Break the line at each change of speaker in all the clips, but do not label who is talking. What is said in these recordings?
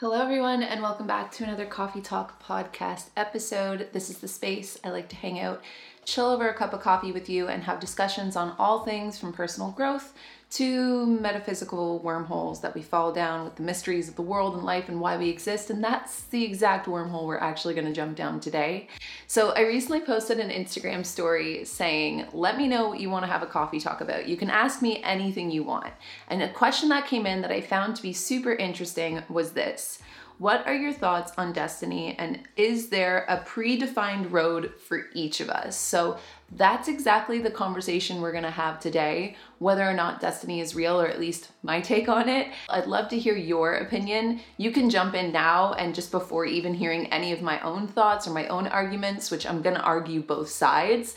Hello, everyone, and welcome back to another Coffee Talk podcast episode. This is the space I like to hang out, chill over a cup of coffee with you, and have discussions on all things from personal growth to metaphysical wormholes that we fall down with the mysteries of the world and life and why we exist. And that's the exact wormhole we're actually going to jump down today. So, I recently posted an Instagram story saying, Let me know what you want to have a coffee talk about. You can ask me anything you want. And a question that came in that I found to be super interesting was this. What are your thoughts on destiny, and is there a predefined road for each of us? So, that's exactly the conversation we're gonna have today, whether or not destiny is real, or at least my take on it. I'd love to hear your opinion. You can jump in now and just before even hearing any of my own thoughts or my own arguments, which I'm gonna argue both sides.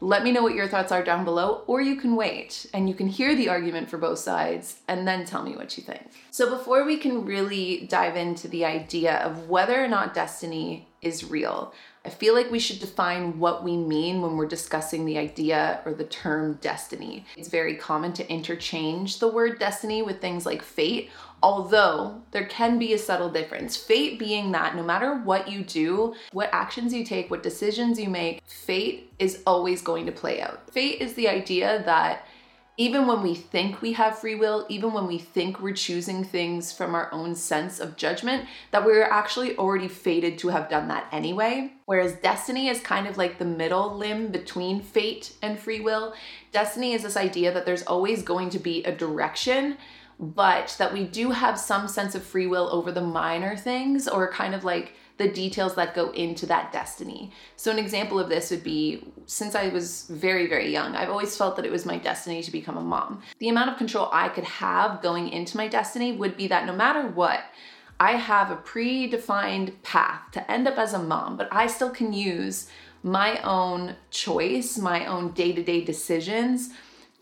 Let me know what your thoughts are down below, or you can wait and you can hear the argument for both sides and then tell me what you think. So, before we can really dive into the idea of whether or not destiny is real, I feel like we should define what we mean when we're discussing the idea or the term destiny. It's very common to interchange the word destiny with things like fate, although there can be a subtle difference. Fate being that no matter what you do, what actions you take, what decisions you make, fate is always going to play out. Fate is the idea that even when we think we have free will, even when we think we're choosing things from our own sense of judgment, that we're actually already fated to have done that anyway. Whereas destiny is kind of like the middle limb between fate and free will. Destiny is this idea that there's always going to be a direction but that we do have some sense of free will over the minor things or kind of like the details that go into that destiny. So, an example of this would be since I was very, very young, I've always felt that it was my destiny to become a mom. The amount of control I could have going into my destiny would be that no matter what, I have a predefined path to end up as a mom, but I still can use my own choice, my own day to day decisions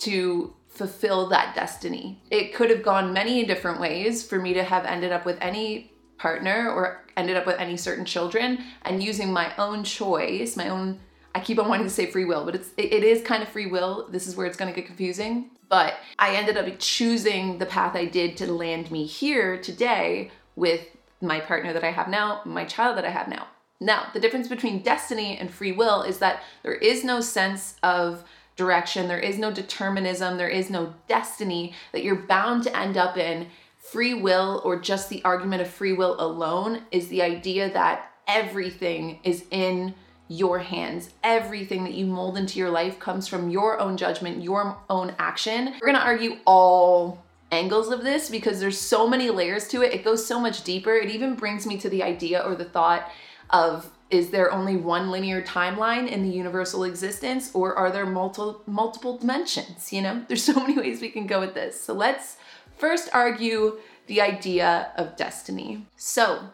to fulfill that destiny. It could have gone many different ways for me to have ended up with any partner or ended up with any certain children and using my own choice, my own I keep on wanting to say free will, but it's it, it is kind of free will. This is where it's going to get confusing. But I ended up choosing the path I did to land me here today with my partner that I have now, my child that I have now. Now, the difference between destiny and free will is that there is no sense of direction, there is no determinism, there is no destiny that you're bound to end up in free will or just the argument of free will alone is the idea that everything is in your hands. Everything that you mold into your life comes from your own judgment, your own action. We're gonna argue all angles of this because there's so many layers to it. It goes so much deeper. It even brings me to the idea or the thought of is there only one linear timeline in the universal existence or are there multiple multiple dimensions, you know? There's so many ways we can go with this. So let's first argue the idea of destiny. So,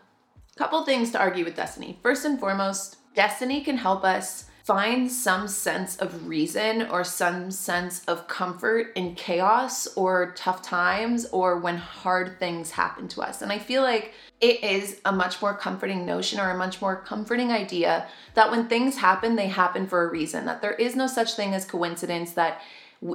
a couple things to argue with destiny. First and foremost, destiny can help us find some sense of reason or some sense of comfort in chaos or tough times or when hard things happen to us. And I feel like it is a much more comforting notion or a much more comforting idea that when things happen, they happen for a reason, that there is no such thing as coincidence, that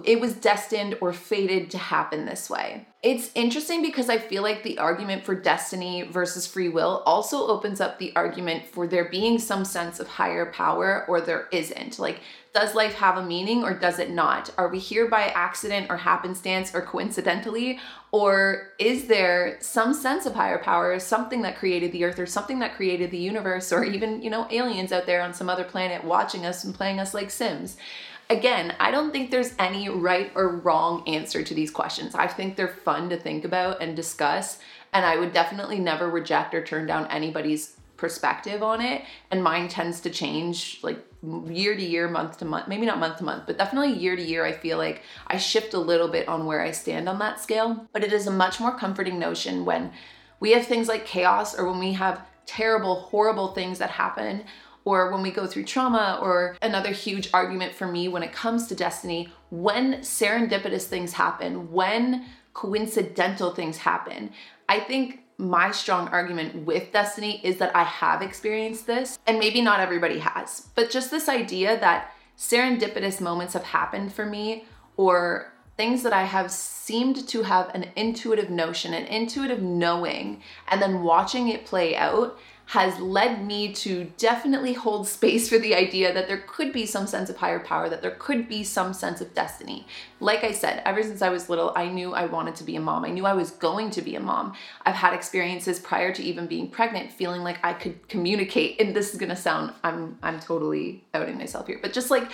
it was destined or fated to happen this way. It's interesting because I feel like the argument for destiny versus free will also opens up the argument for there being some sense of higher power or there isn't. Like, does life have a meaning or does it not? Are we here by accident or happenstance or coincidentally? Or is there some sense of higher power, something that created the earth or something that created the universe or even, you know, aliens out there on some other planet watching us and playing us like Sims? Again, I don't think there's any right or wrong answer to these questions. I think they're fun to think about and discuss, and I would definitely never reject or turn down anybody's perspective on it. And mine tends to change like year to year, month to month, maybe not month to month, but definitely year to year. I feel like I shift a little bit on where I stand on that scale, but it is a much more comforting notion when we have things like chaos or when we have terrible, horrible things that happen or when we go through trauma, or another huge argument for me when it comes to destiny, when serendipitous things happen, when coincidental things happen, I think my strong argument with destiny is that I have experienced this, and maybe not everybody has, but just this idea that serendipitous moments have happened for me, or things that I have seemed to have an intuitive notion, an intuitive knowing, and then watching it play out has led me to definitely hold space for the idea that there could be some sense of higher power, that there could be some sense of destiny. Like I said, ever since I was little, I knew I wanted to be a mom. I knew I was going to be a mom. I've had experiences prior to even being pregnant feeling like I could communicate and this is going to sound I'm I'm totally outing myself here, but just like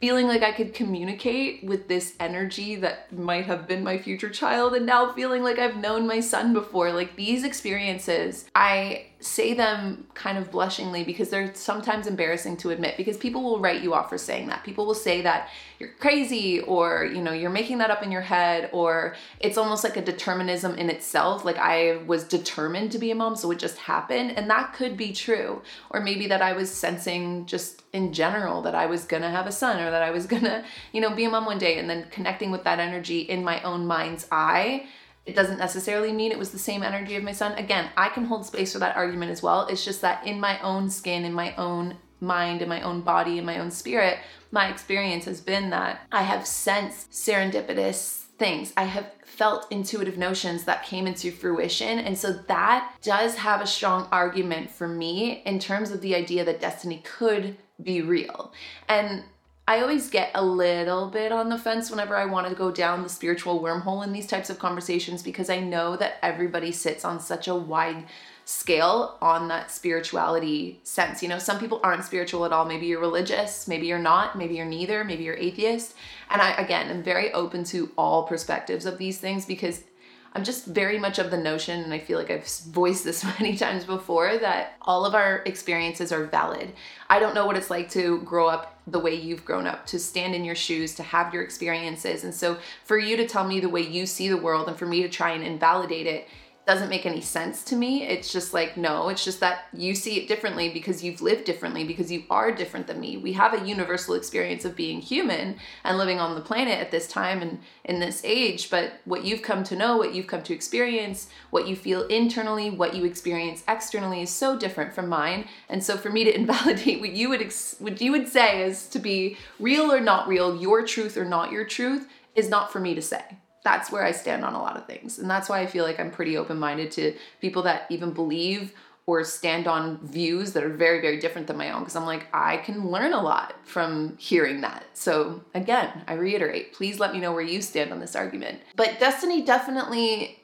feeling like I could communicate with this energy that might have been my future child and now feeling like I've known my son before. Like these experiences, I say them kind of blushingly because they're sometimes embarrassing to admit because people will write you off for saying that. People will say that you're crazy or, you know, you're making that up in your head or it's almost like a determinism in itself. Like I was determined to be a mom, so it just happened. And that could be true. Or maybe that I was sensing just in general that I was gonna have a son or that I was gonna, you know, be a mom one day and then connecting with that energy in my own mind's eye it doesn't necessarily mean it was the same energy of my son. Again, I can hold space for that argument as well. It's just that in my own skin, in my own mind, in my own body, in my own spirit, my experience has been that I have sensed serendipitous things. I have felt intuitive notions that came into fruition. And so that does have a strong argument for me in terms of the idea that destiny could be real. And I always get a little bit on the fence whenever I want to go down the spiritual wormhole in these types of conversations because I know that everybody sits on such a wide scale on that spirituality sense. You know, some people aren't spiritual at all. Maybe you're religious, maybe you're not, maybe you're neither, maybe you're atheist. And I, again, am very open to all perspectives of these things because I'm just very much of the notion, and I feel like I've voiced this many times before, that all of our experiences are valid. I don't know what it's like to grow up the way you've grown up, to stand in your shoes, to have your experiences. And so for you to tell me the way you see the world and for me to try and invalidate it, doesn't make any sense to me. It's just like, no, it's just that you see it differently because you've lived differently, because you are different than me. We have a universal experience of being human and living on the planet at this time and in this age. But what you've come to know, what you've come to experience, what you feel internally, what you experience externally is so different from mine. And so for me to invalidate what you would ex- what you would say is to be real or not real, your truth or not your truth, is not for me to say that's where I stand on a lot of things. And that's why I feel like I'm pretty open minded to people that even believe or stand on views that are very, very different than my own. Because I'm like, I can learn a lot from hearing that. So, again, I reiterate, please let me know where you stand on this argument. But destiny definitely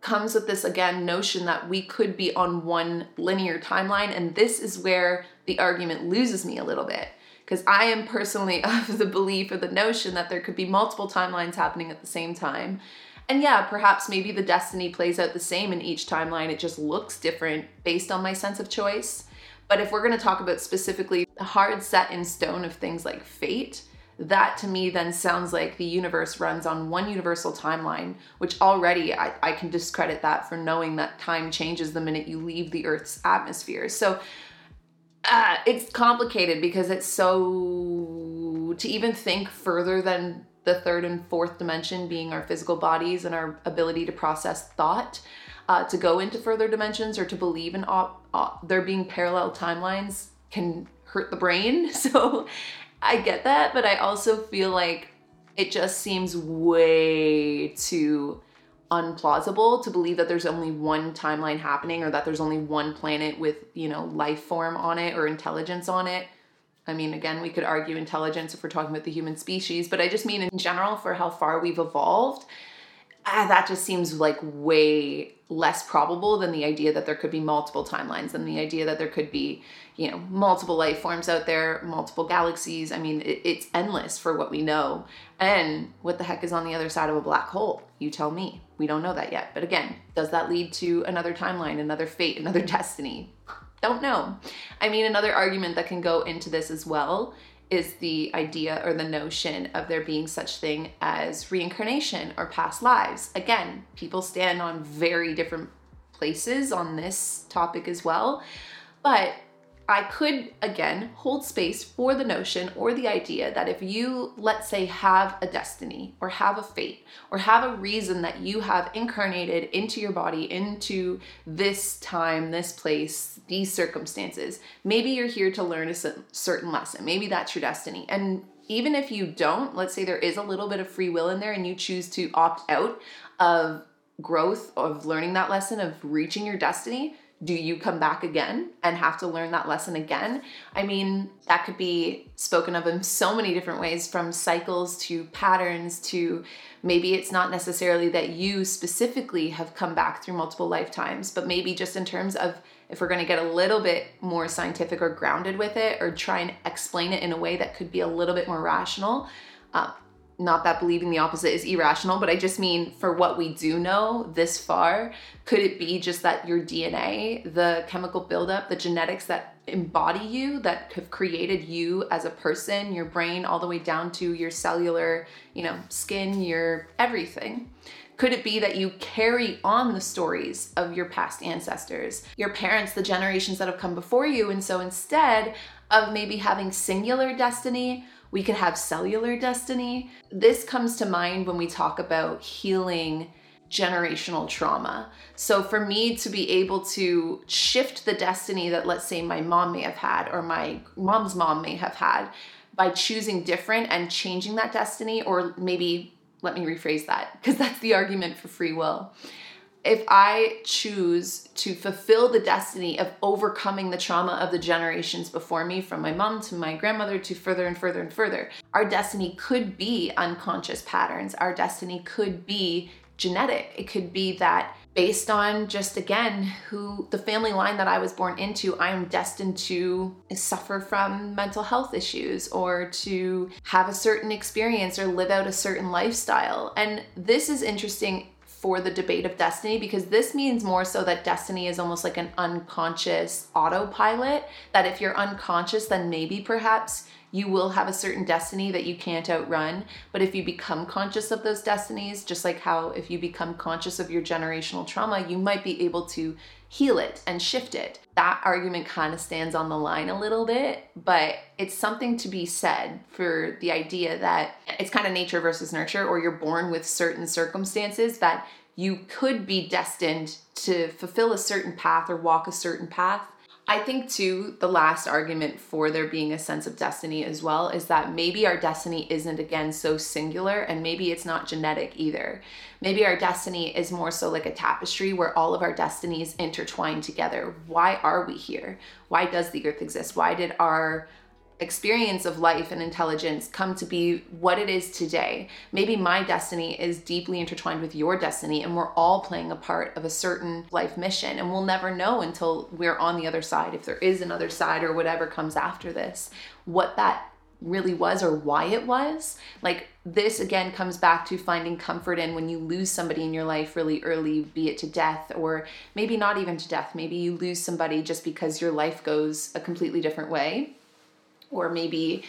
comes with this again notion that we could be on one linear timeline. And this is where the argument loses me a little bit because I am personally of the belief or the notion that there could be multiple timelines happening at the same time. And yeah, perhaps maybe the destiny plays out the same in each timeline, it just looks different based on my sense of choice. But if we're gonna talk about specifically the hard set in stone of things like fate, that to me then sounds like the universe runs on one universal timeline, which already I, I can discredit that for knowing that time changes the minute you leave the Earth's atmosphere. So uh, it's complicated because it's so to even think further than the third and fourth dimension being our physical bodies and our ability to process thought uh, to go into further dimensions or to believe in op- op- there being parallel timelines can hurt the brain. So i get that but i also feel like it just seems way too unplausible to believe that there's only one timeline happening or that there's only one planet with, you know, life form on it or intelligence on it. I mean, again, we could argue intelligence if we're talking about the human species, but I just mean in general for how far we've evolved ah, that just seems like way less probable than the idea that there could be multiple timelines and the idea that there could be you know multiple life forms out there multiple galaxies. I mean it, it's endless for what we know. And what the heck is on the other side of a black hole? You tell me. We don't know that yet. But again does that lead to another timeline another fate another destiny? Don't know. I mean another argument that can go into this as well is the idea or the notion of there being such thing as reincarnation or past lives. Again, people stand on very different places on this topic as well. But I could, again, hold space for the notion or the idea that if you, let's say, have a destiny or have a fate or have a reason that you have incarnated into your body, into this time, this place, these circumstances, maybe you're here to learn a certain lesson. Maybe that's your destiny. And even if you don't, let's say there is a little bit of free will in there and you choose to opt out of growth, of learning that lesson, of reaching your destiny do you come back again and have to learn that lesson again? I mean, that could be spoken of in so many different ways from cycles to patterns to maybe it's not necessarily that you specifically have come back through multiple lifetimes, but maybe just in terms of if we're going to get a little bit more scientific or grounded with it or try and explain it in a way that could be a little bit more rational. Uh, not that believing the opposite is irrational, but I just mean for what we do know this far, could it be just that your DNA, the chemical buildup, the genetics that embody you, that have created you as a person, your brain, all the way down to your cellular, you know, skin, your everything? Could it be that you carry on the stories of your past ancestors, your parents, the generations that have come before you? And so instead of maybe having singular destiny, we could have cellular destiny. This comes to mind when we talk about healing generational trauma. So for me to be able to shift the destiny that let's say my mom may have had or my mom's mom may have had by choosing different and changing that destiny or maybe let me rephrase that because that's the argument for free will if I choose to fulfill the destiny of overcoming the trauma of the generations before me, from my mom to my grandmother to further and further and further, our destiny could be unconscious patterns. Our destiny could be genetic. It could be that based on just again who the family line that I was born into, I am destined to suffer from mental health issues or to have a certain experience or live out a certain lifestyle. And this is interesting for the debate of destiny because this means more so that destiny is almost like an unconscious autopilot. That if you're unconscious, then maybe perhaps you will have a certain destiny that you can't outrun. But if you become conscious of those destinies, just like how if you become conscious of your generational trauma, you might be able to heal it and shift it. That argument kind of stands on the line a little bit, but it's something to be said for the idea that it's kind of nature versus nurture, or you're born with certain circumstances that you could be destined to fulfill a certain path or walk a certain path I think, too, the last argument for there being a sense of destiny as well is that maybe our destiny isn't, again, so singular and maybe it's not genetic either. Maybe our destiny is more so like a tapestry where all of our destinies intertwine together. Why are we here? Why does the earth exist? Why did our experience of life and intelligence come to be what it is today. Maybe my destiny is deeply intertwined with your destiny, and we're all playing a part of a certain life mission. And we'll never know until we're on the other side, if there is another side or whatever comes after this, what that really was or why it was. Like, this again comes back to finding comfort in when you lose somebody in your life really early, be it to death or maybe not even to death. Maybe you lose somebody just because your life goes a completely different way or maybe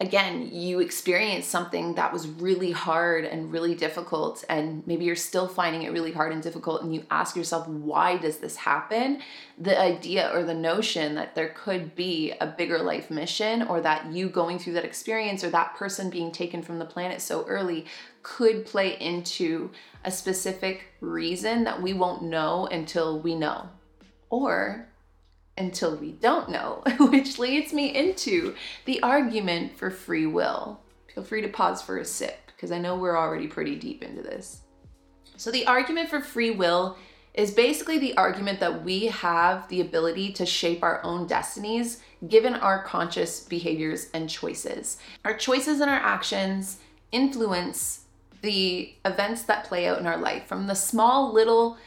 again you experience something that was really hard and really difficult and maybe you're still finding it really hard and difficult and you ask yourself why does this happen? The idea or the notion that there could be a bigger life mission or that you going through that experience or that person being taken from the planet so early could play into a specific reason that we won't know until we know. Or until we don't know, which leads me into the argument for free will. Feel free to pause for a sip because I know we're already pretty deep into this. So, the argument for free will is basically the argument that we have the ability to shape our own destinies given our conscious behaviors and choices. Our choices and our actions influence the events that play out in our life from the small little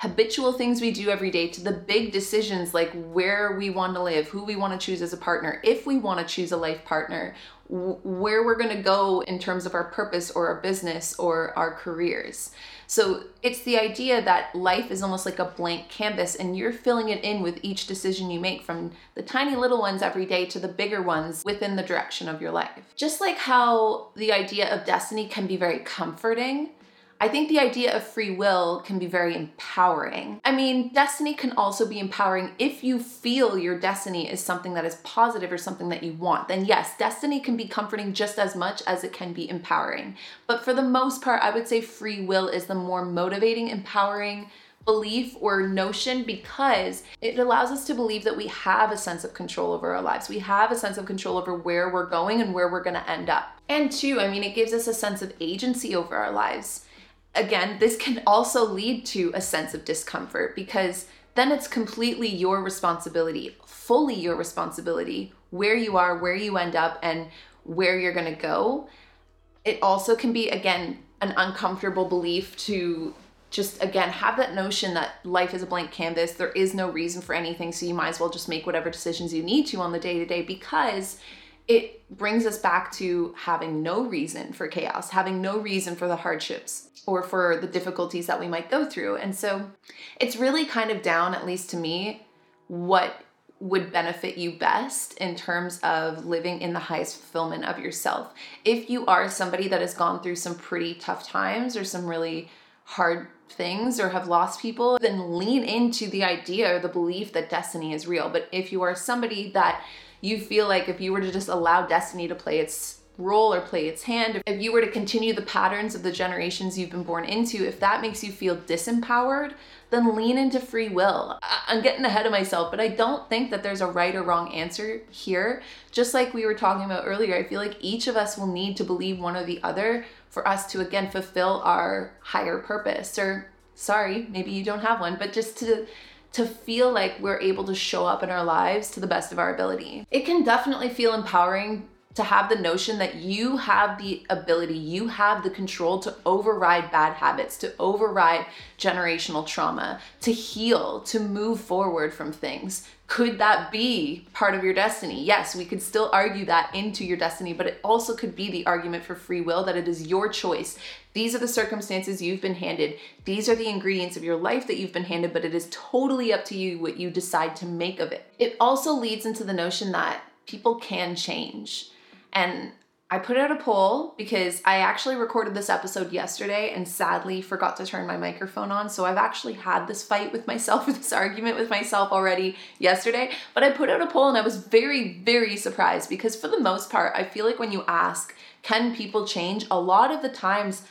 habitual things we do every day to the big decisions like where we want to live, who we want to choose as a partner, if we want to choose a life partner, where we're going to go in terms of our purpose or our business or our careers. So it's the idea that life is almost like a blank canvas and you're filling it in with each decision you make from the tiny little ones every day to the bigger ones within the direction of your life. Just like how the idea of destiny can be very comforting I think the idea of free will can be very empowering. I mean, destiny can also be empowering if you feel your destiny is something that is positive or something that you want. Then, yes, destiny can be comforting just as much as it can be empowering. But for the most part, I would say free will is the more motivating, empowering, belief or notion because it allows us to believe that we have a sense of control over our lives. We have a sense of control over where we're going and where we're going to end up. And two, I mean, it gives us a sense of agency over our lives. Again, this can also lead to a sense of discomfort because then it's completely your responsibility, fully your responsibility, where you are, where you end up, and where you're going to go. It also can be, again, an uncomfortable belief to just again have that notion that life is a blank canvas there is no reason for anything so you might as well just make whatever decisions you need to on the day to day because it brings us back to having no reason for chaos having no reason for the hardships or for the difficulties that we might go through and so it's really kind of down at least to me what would benefit you best in terms of living in the highest fulfillment of yourself. If you are somebody that has gone through some pretty tough times or some really hard things or have lost people, then lean into the idea or the belief that destiny is real. But if you are somebody that you feel like if you were to just allow destiny to play its role or play its hand, if you were to continue the patterns of the generations you've been born into, if that makes you feel disempowered, then lean into free will. I'm getting ahead of myself, but I don't think that there's a right or wrong answer here. Just like we were talking about earlier, I feel like each of us will need to believe one or the other for us to again fulfill our higher purpose or sorry maybe you don't have one but just to to feel like we're able to show up in our lives to the best of our ability it can definitely feel empowering to have the notion that you have the ability, you have the control to override bad habits, to override generational trauma, to heal, to move forward from things. Could that be part of your destiny? Yes, we could still argue that into your destiny, but it also could be the argument for free will that it is your choice. These are the circumstances you've been handed. These are the ingredients of your life that you've been handed, but it is totally up to you what you decide to make of it. It also leads into the notion that people can change and I put out a poll because I actually recorded this episode yesterday and sadly forgot to turn my microphone on. So I've actually had this fight with myself, this argument with myself already yesterday. But I put out a poll and I was very, very surprised because for the most part, I feel like when you ask, can people change? A lot of the times,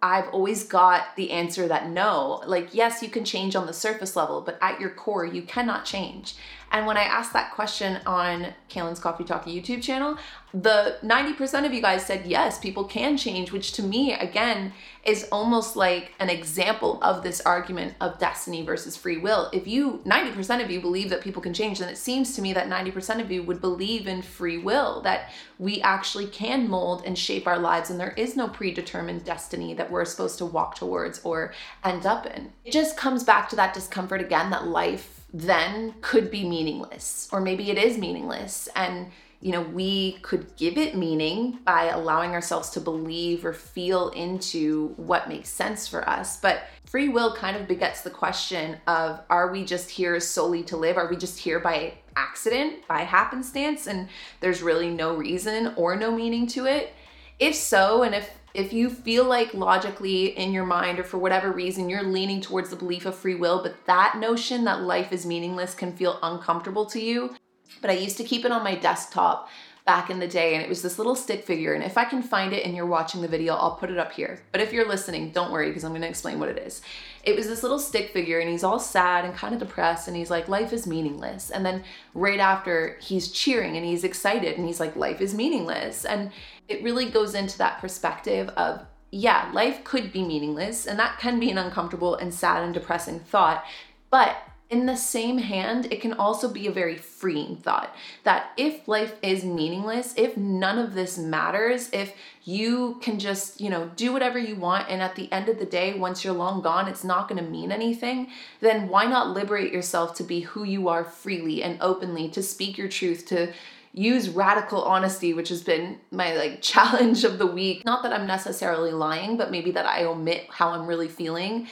I've always got the answer that no. Like, yes, you can change on the surface level, but at your core, you cannot change. And when I asked that question on Kalyn's Coffee Talk YouTube channel, the 90% of you guys said yes, people can change, which to me, again, is almost like an example of this argument of destiny versus free will. If you, 90% of you believe that people can change, then it seems to me that 90% of you would believe in free will, that we actually can mold and shape our lives, and there is no predetermined destiny that we're supposed to walk towards or end up in. It just comes back to that discomfort again that life then could be meaningless, or maybe it is meaningless. And you know, we could give it meaning by allowing ourselves to believe or feel into what makes sense for us. But free will kind of begets the question of are we just here solely to live? Are we just here by accident, by happenstance, and there's really no reason or no meaning to it? If so, and if if you feel like logically in your mind or for whatever reason you're leaning towards the belief of free will, but that notion that life is meaningless can feel uncomfortable to you. But I used to keep it on my desktop back in the day and it was this little stick figure and if I can find it and you're watching the video I'll put it up here but if you're listening don't worry because I'm going to explain what it is it was this little stick figure and he's all sad and kind of depressed and he's like life is meaningless. And then right after he's cheering and he's excited and he's like life is meaningless. And it really goes into that perspective of yeah life could be meaningless and that can be an uncomfortable and sad and depressing thought but in the same hand, it can also be a very freeing thought that if life is meaningless, if none of this matters, if you can just, you know, do whatever you want, and at the end of the day, once you're long gone, it's not gonna mean anything, then why not liberate yourself to be who you are freely and openly, to speak your truth, to use radical honesty which has been my like challenge of the week not that i'm necessarily lying but maybe that i omit how i'm really feeling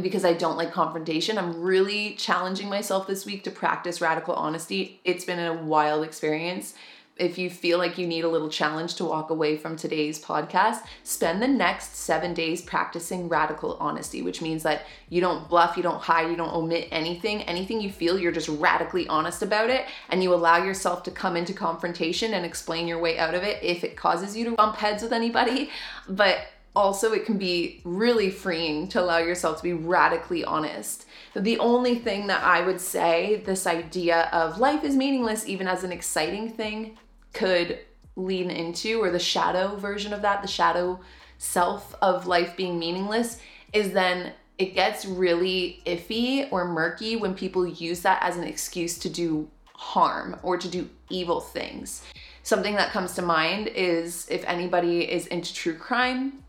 because I don't like confrontation. I'm really challenging myself this week to practice radical honesty. It's been a wild experience if you feel like you need a little challenge to walk away from today's podcast, spend the next seven days practicing radical honesty, which means that you don't bluff, you don't hide, you don't omit anything. Anything you feel, you're just radically honest about it, and you allow yourself to come into confrontation and explain your way out of it if it causes you to bump heads with anybody. But also, it can be really freeing to allow yourself to be radically honest. The only thing that I would say, this idea of life is meaningless, even as an exciting thing, could lean into, or the shadow version of that, the shadow self of life being meaningless, is then it gets really iffy or murky when people use that as an excuse to do harm or to do evil things. Something that comes to mind is if anybody is into true crime,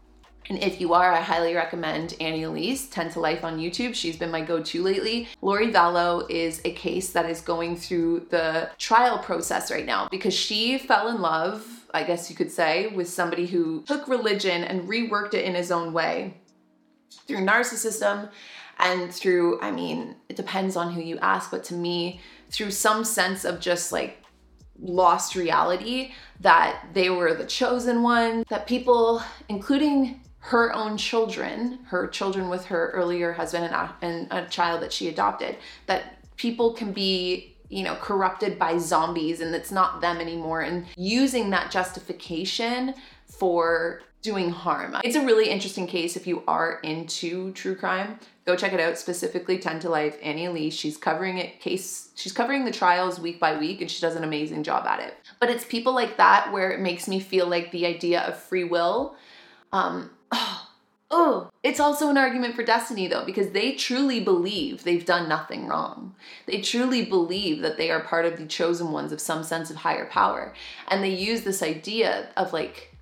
and if you are, I highly recommend Annie Elise, 10 to Life on YouTube. She's been my go to lately. Lori Vallow is a case that is going through the trial process right now because she fell in love, I guess you could say, with somebody who took religion and reworked it in his own way through narcissism and through, I mean, it depends on who you ask, but to me, through some sense of just like lost reality that they were the chosen one, that people, including her own children, her children with her earlier husband and a, and a child that she adopted, that people can be you know corrupted by zombies and it's not them anymore and using that justification for doing harm. It's a really interesting case if you are into true crime. Go check it out, specifically 10 to Life, Annie Lee. She's covering it case, she's covering the trials week by week and she does an amazing job at it. But it's people like that where it makes me feel like the idea of free will um, oh, it's also an argument for destiny though, because they truly believe they've done nothing wrong. They truly believe that they are part of the chosen ones of some sense of higher power. And they use this idea of like,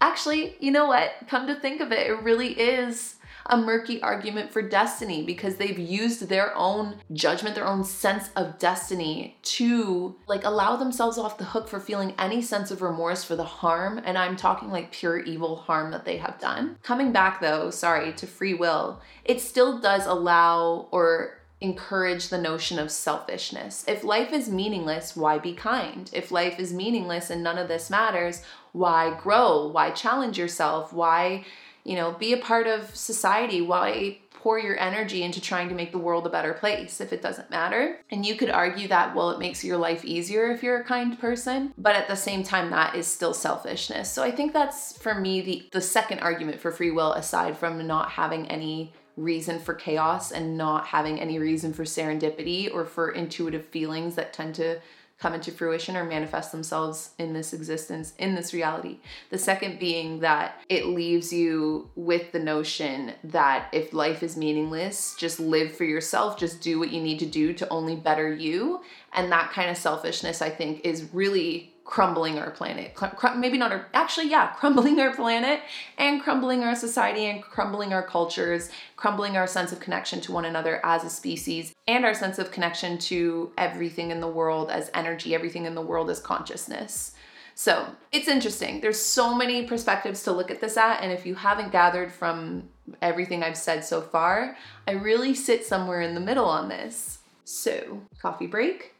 actually, you know what? Come to think of it, it really is a murky argument for destiny because they've used their own judgment, their own sense of destiny to like allow themselves off the hook for feeling any sense of remorse for the harm. And I'm talking like pure evil harm that they have done. Coming back though, sorry, to free will, it still does allow or encourage the notion of selfishness. If life is meaningless, why be kind? If life is meaningless and none of this matters, why grow? Why challenge yourself? Why you know, be a part of society. Why pour your energy into trying to make the world a better place if it doesn't matter? And you could argue that, well, it makes your life easier if you're a kind person, but at the same time, that is still selfishness. So I think that's for me the, the second argument for free will, aside from not having any reason for chaos and not having any reason for serendipity or for intuitive feelings that tend to come into fruition or manifest themselves in this existence, in this reality. The second being that it leaves you with the notion that if life is meaningless, just live for yourself, just do what you need to do to only better you. And that kind of selfishness, I think, is really crumbling our planet. Maybe not our, actually, yeah, crumbling our planet and crumbling our society and crumbling our cultures, crumbling our sense of connection to one another as a species and our sense of connection to everything in the world as energy, everything in the world as consciousness. So it's interesting. There's so many perspectives to look at this at. And if you haven't gathered from everything I've said so far, I really sit somewhere in the middle on this. So, coffee break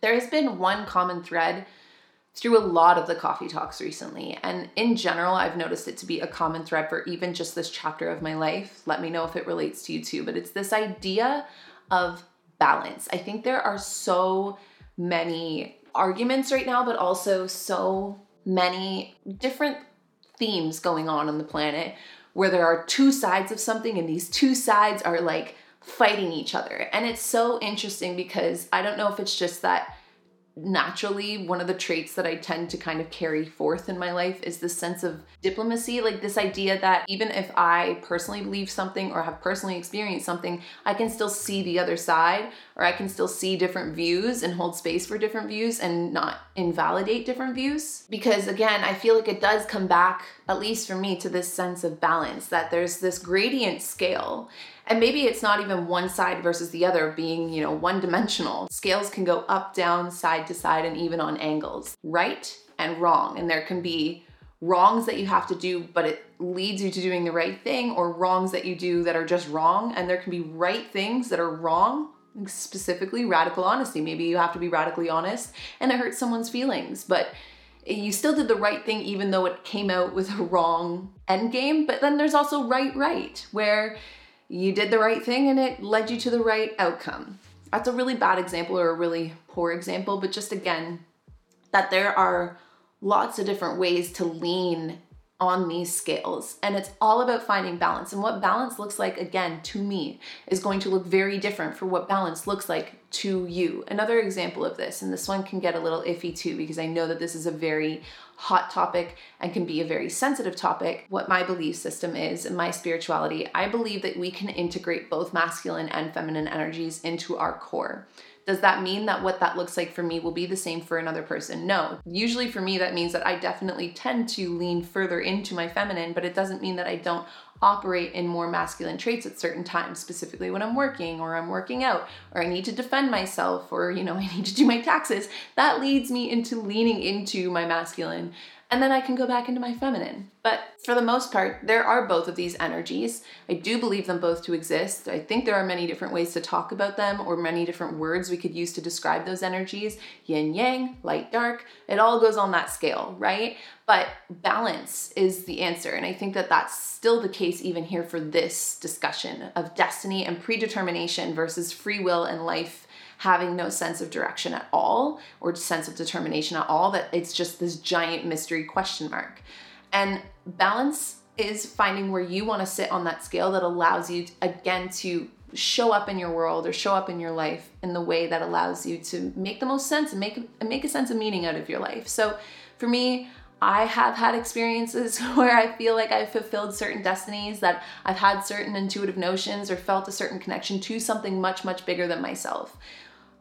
there has been one common thread through a lot of the coffee talks recently. And in general, I've noticed it to be a common thread for even just this chapter of my life. Let me know if it relates to you too. But it's this idea of balance. I think there are so many arguments right now, but also so many different themes going on on the planet where there are two sides of something, and these two sides are like fighting each other. And it's so interesting because I don't know if it's just that naturally one of the traits that I tend to kind of carry forth in my life is this sense of diplomacy, like this idea that even if I personally believe something or have personally experienced something, I can still see the other side or I can still see different views and hold space for different views and not invalidate different views. Because again, I feel like it does come back, at least for me, to this sense of balance that there's this gradient scale and maybe it's not even one side versus the other being, you know, one dimensional. Scales can go up, down, side to side, and even on angles, right and wrong. And there can be wrongs that you have to do, but it leads you to doing the right thing, or wrongs that you do that are just wrong. And there can be right things that are wrong specifically radical honesty. Maybe you have to be radically honest and it hurts someone's feelings, but you still did the right thing even though it came out with a wrong end game. But then there's also right, right, where you did the right thing and it led you to the right outcome. That's a really bad example or a really poor example, but just again, that there are lots of different ways to lean on these scales. And it's all about finding balance. And what balance looks like, again, to me, is going to look very different for what balance looks like to you. Another example of this, and this one can get a little iffy too, because I know that this is a very hot topic and can be a very sensitive topic. What my belief system is and my spirituality, I believe that we can integrate both masculine and feminine energies into our core. Does that mean that what that looks like for me will be the same for another person? No. Usually for me, that means that I definitely tend to lean further into my feminine, but it doesn't mean that I don't operate in more masculine traits at certain times, specifically when I'm working or I'm working out or I need to defend myself or, you know, I need to do my taxes. That leads me into leaning into my masculine and then I can go back into my feminine. But for the most part, there are both of these energies. I do believe them both to exist. I think there are many different ways to talk about them or many different words we could use to describe those energies yin yang, light dark. It all goes on that scale, right? But balance is the answer. And I think that that's still the case even here for this discussion of destiny and predetermination versus free will and life having no sense of direction at all or sense of determination at all, that it's just this giant mystery question mark. And balance is finding where you want to sit on that scale that allows you, again, to show up in your world or show up in your life in the way that allows you to make the most sense and make, make a sense of meaning out of your life. So for me, I have had experiences where I feel like I've fulfilled certain destinies, that I've had certain intuitive notions or felt a certain connection to something much, much bigger than myself.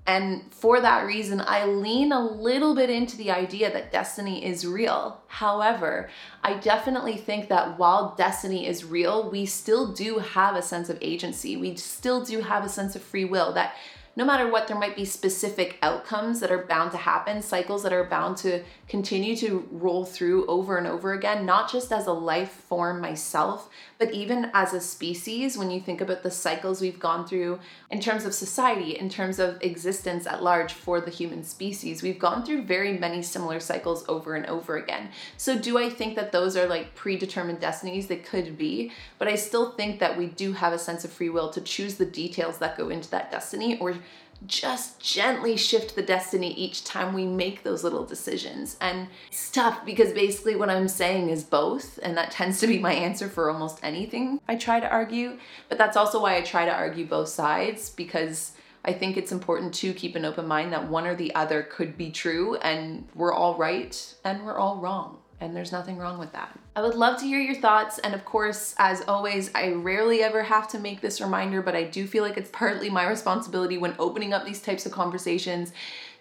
And for that reason, I lean a little bit into the idea that destiny is real. However, I definitely think that while destiny is real, we still do have a sense of agency. We still do have a sense of free will that no matter what, there might be specific outcomes that are bound to happen, cycles that are bound to continue to roll through over and over again, not just as a life form myself, but even as a species. When you think about the cycles we've gone through in terms of society, in terms of existence at large for the human species, we've gone through very many similar cycles over and over again. So, do I think that those are like predetermined destinies? They could be, but I still think that we do have a sense of free will to choose the details that go into that destiny or just gently shift the destiny each time we make those little decisions. And it's tough because basically what I'm saying is both, and that tends to be my answer for almost anything I try to argue. But that's also why I try to argue both sides because I think it's important to keep an open mind that one or the other could be true, and we're all right and we're all wrong and there's nothing wrong with that. I would love to hear your thoughts, and of course, as always, I rarely ever have to make this reminder, but I do feel like it's partly my responsibility when opening up these types of conversations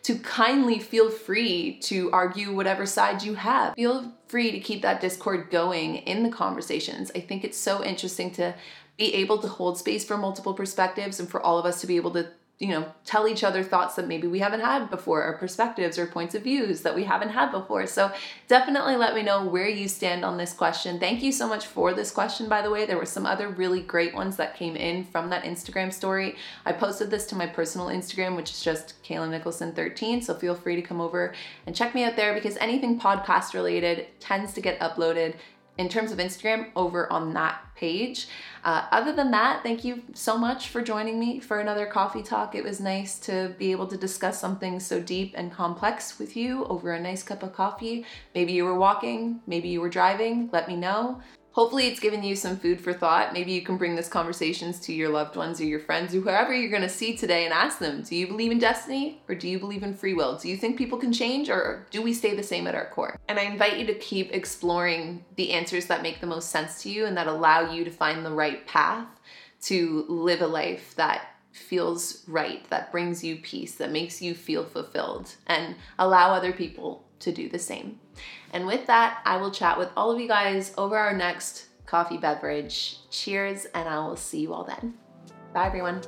to kindly feel free to argue whatever side you have. Feel free to keep that discord going in the conversations. I think it's so interesting to be able to hold space for multiple perspectives and for all of us to be able to you know, tell each other thoughts that maybe we haven't had before, or perspectives or points of views that we haven't had before. So definitely let me know where you stand on this question. Thank you so much for this question, by the way. There were some other really great ones that came in from that Instagram story. I posted this to my personal Instagram, which is just Kalyn Nicholson 13. So feel free to come over and check me out there because anything podcast related tends to get uploaded in terms of Instagram over on that page. Uh, other than that, thank you so much for joining me for another coffee talk. It was nice to be able to discuss something so deep and complex with you over a nice cup of coffee. Maybe you were walking, maybe you were driving, let me know. Hopefully, it's given you some food for thought. Maybe you can bring this conversations to your loved ones or your friends or whoever you're going to see today and ask them Do you believe in destiny or do you believe in free will? Do you think people can change or do we stay the same at our core? And I invite you to keep exploring the answers that make the most sense to you and that allow you to find the right path to live a life that feels right, that brings you peace, that makes you feel fulfilled, and allow other people to do the same. And with that, I will chat with all of you guys over our next coffee beverage. Cheers, and I will see you all then. Bye, everyone.